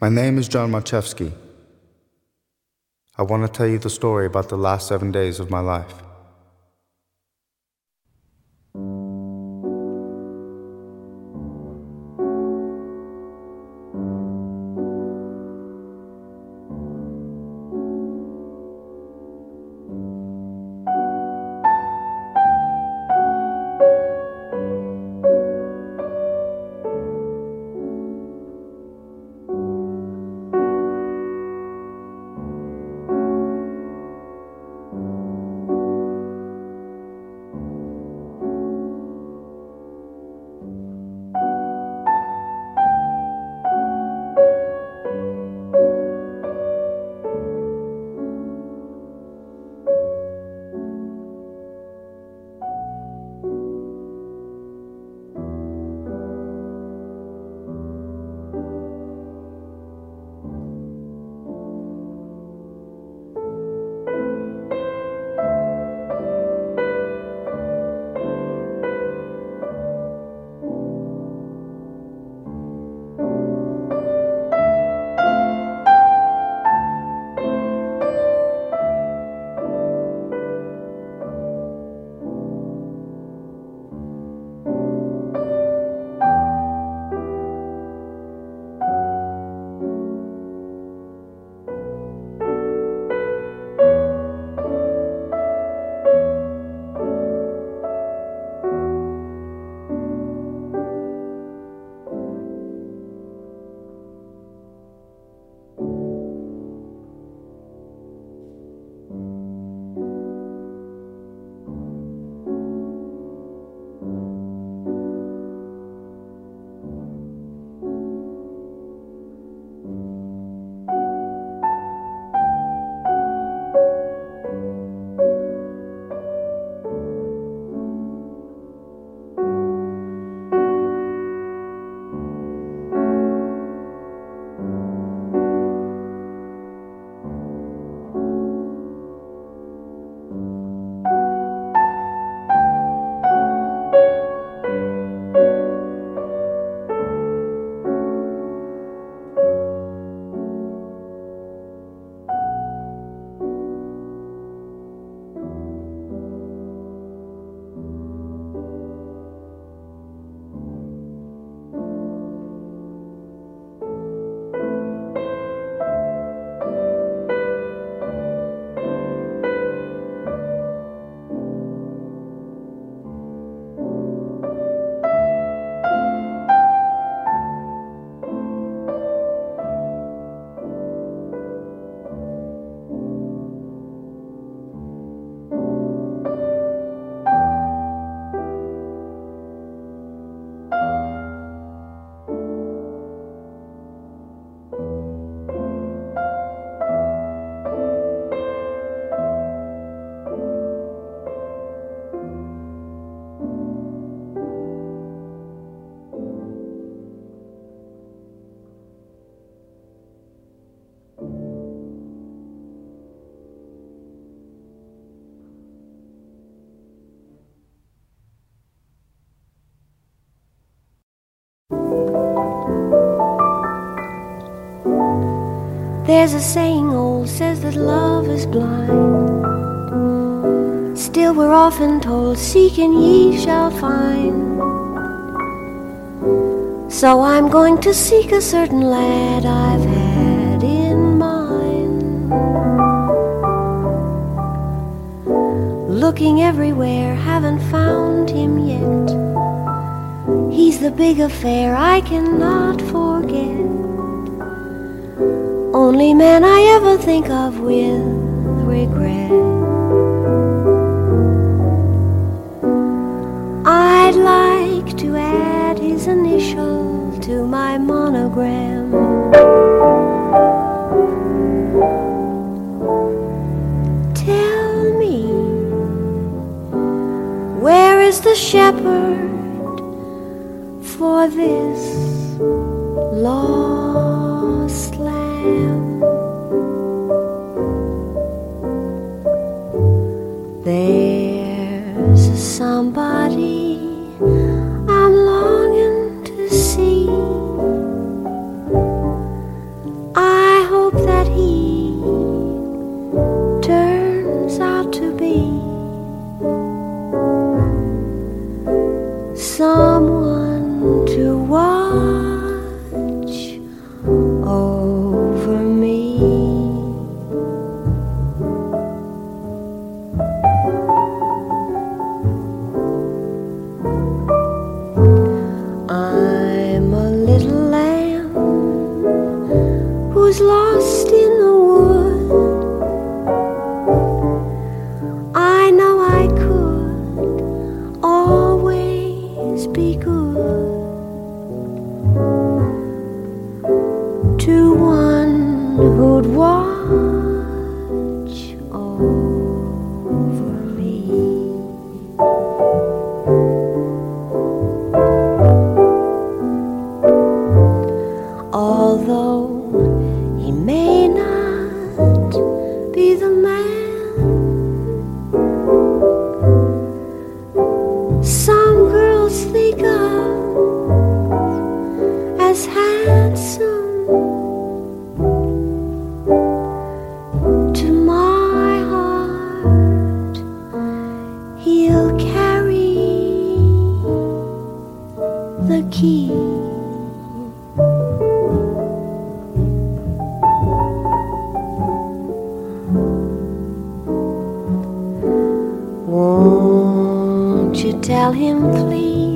My name is John Marchevsky. I want to tell you the story about the last seven days of my life. There's a saying old says that love is blind. Still, we're often told, Seek and ye shall find. So I'm going to seek a certain lad I've had in mind. Looking everywhere, haven't found him yet. He's the big affair I cannot forget only man I ever think of with regret. I'd like to add his initial to my monogram. Tell me, where is the shepherd for this lost be good. You tell him, please,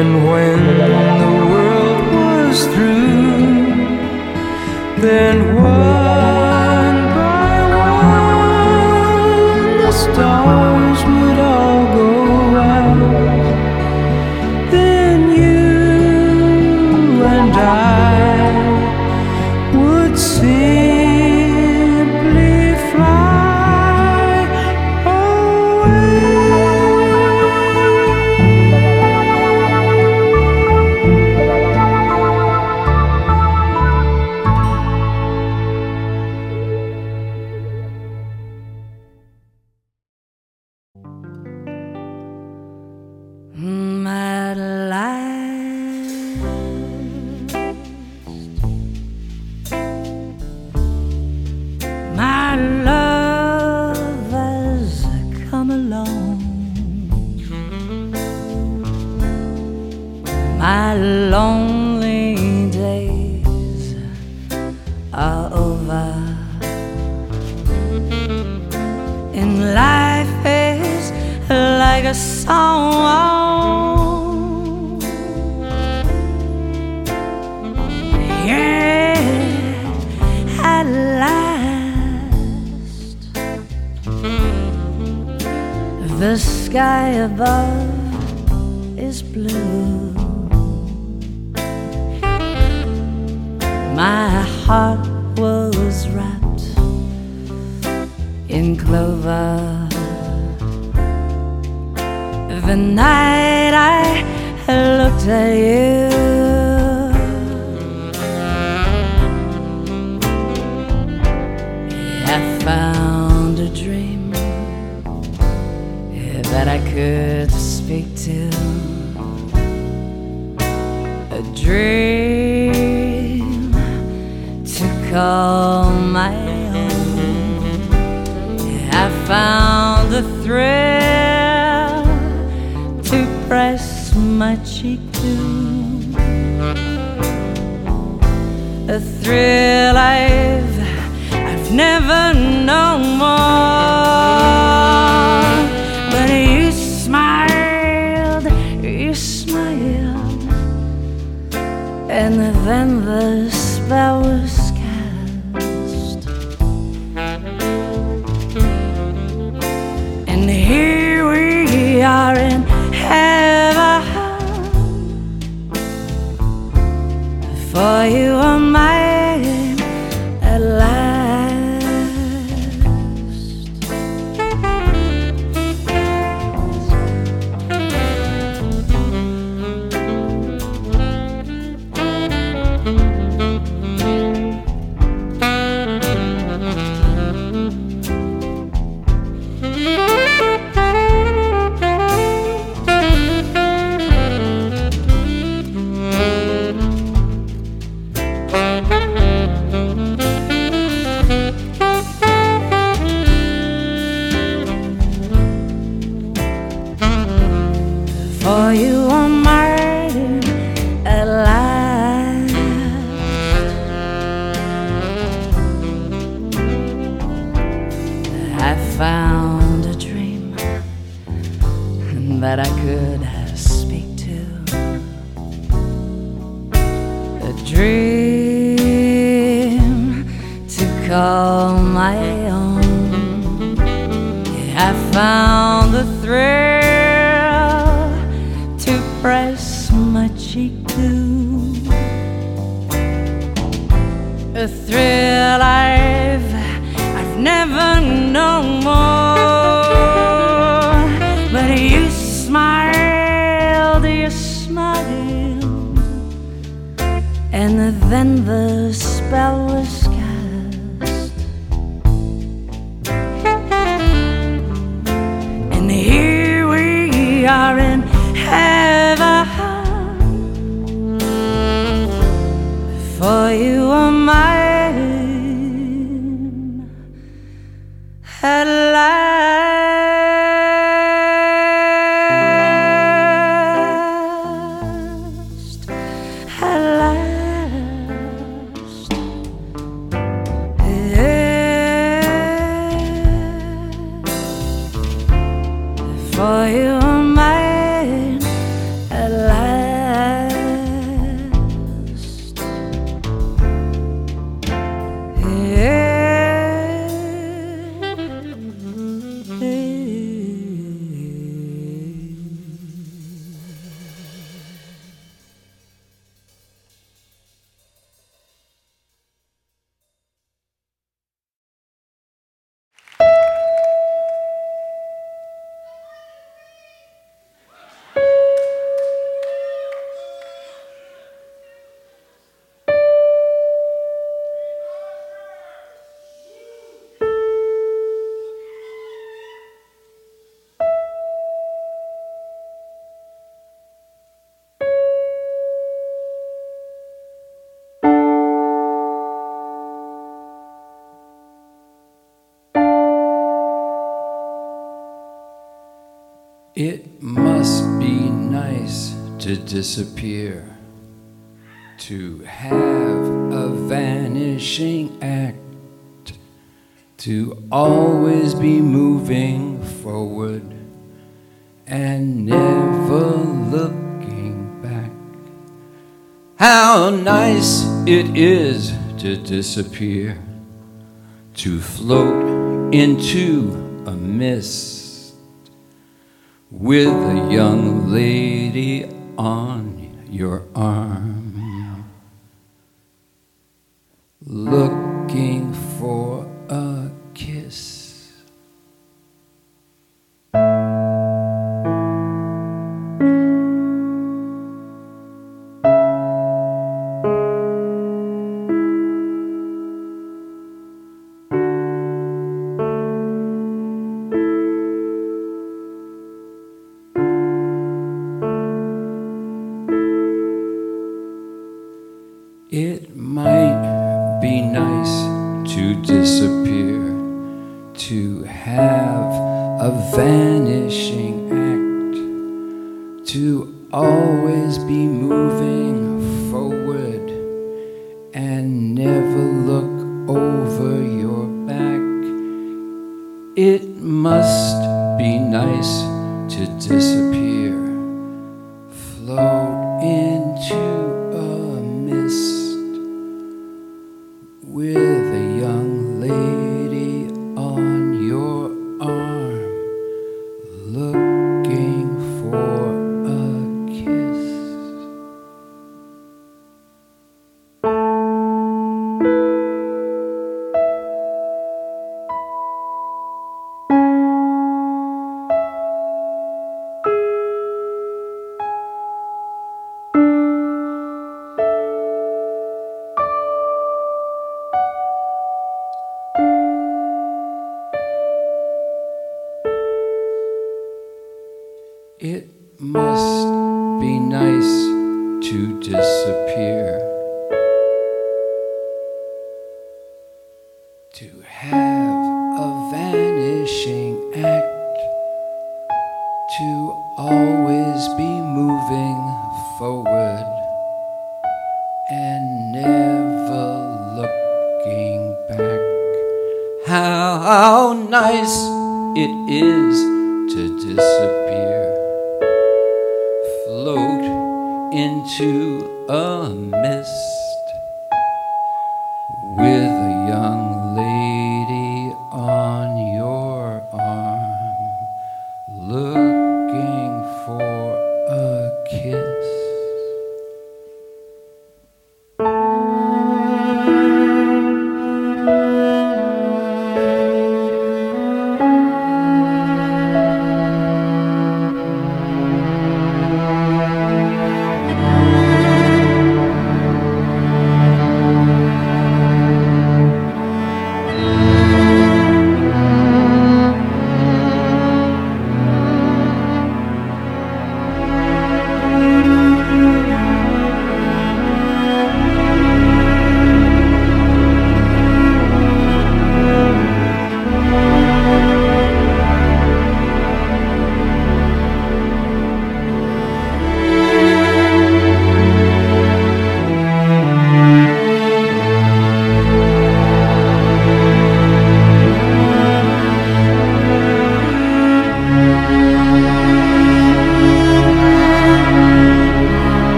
and when The night I looked at you. I found a dream that I could speak to. A dream to call. my cheek too. A thrill I've I've never known more. found a dream that I could speak to. A dream to call my own. I found the thrill to press my cheek to. A thrill. You are mine to disappear, to have a vanishing act, to always be moving forward and never looking back. How nice it is to disappear, to float into a mist with a young lady on your arm, looking for It must be nice to disappear, To have a vanishing act. To always be moving forward and never looking back. How nice it is to disappear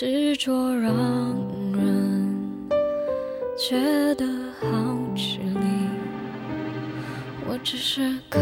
执着让人觉得好吃力我只是可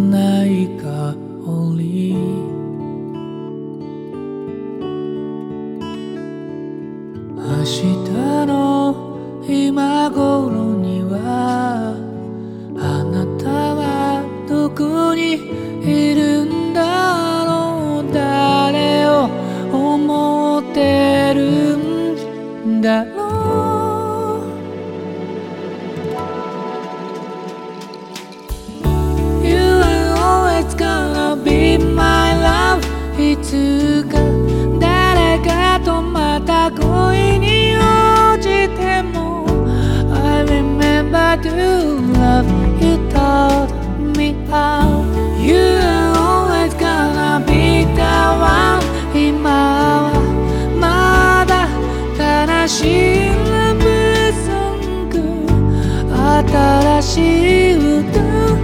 ない香り明日の今頃にはつか誰かとまた恋に落ちても I remember to love you told me how you always gonna be the one 今はまだ悲しい Love グ新しい歌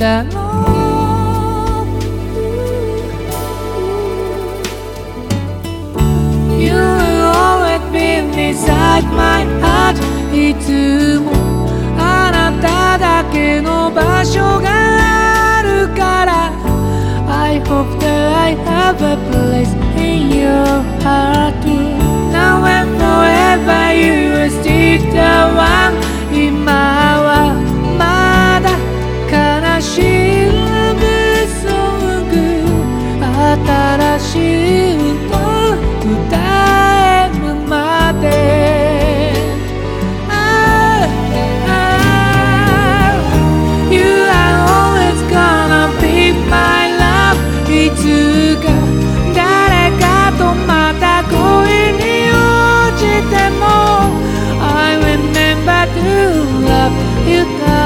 That I love you. Will always be inside my heart. いつもあなただけの場所があるから I hope that I have a place in your heart too. Now and forever you will stick the one in my life you thought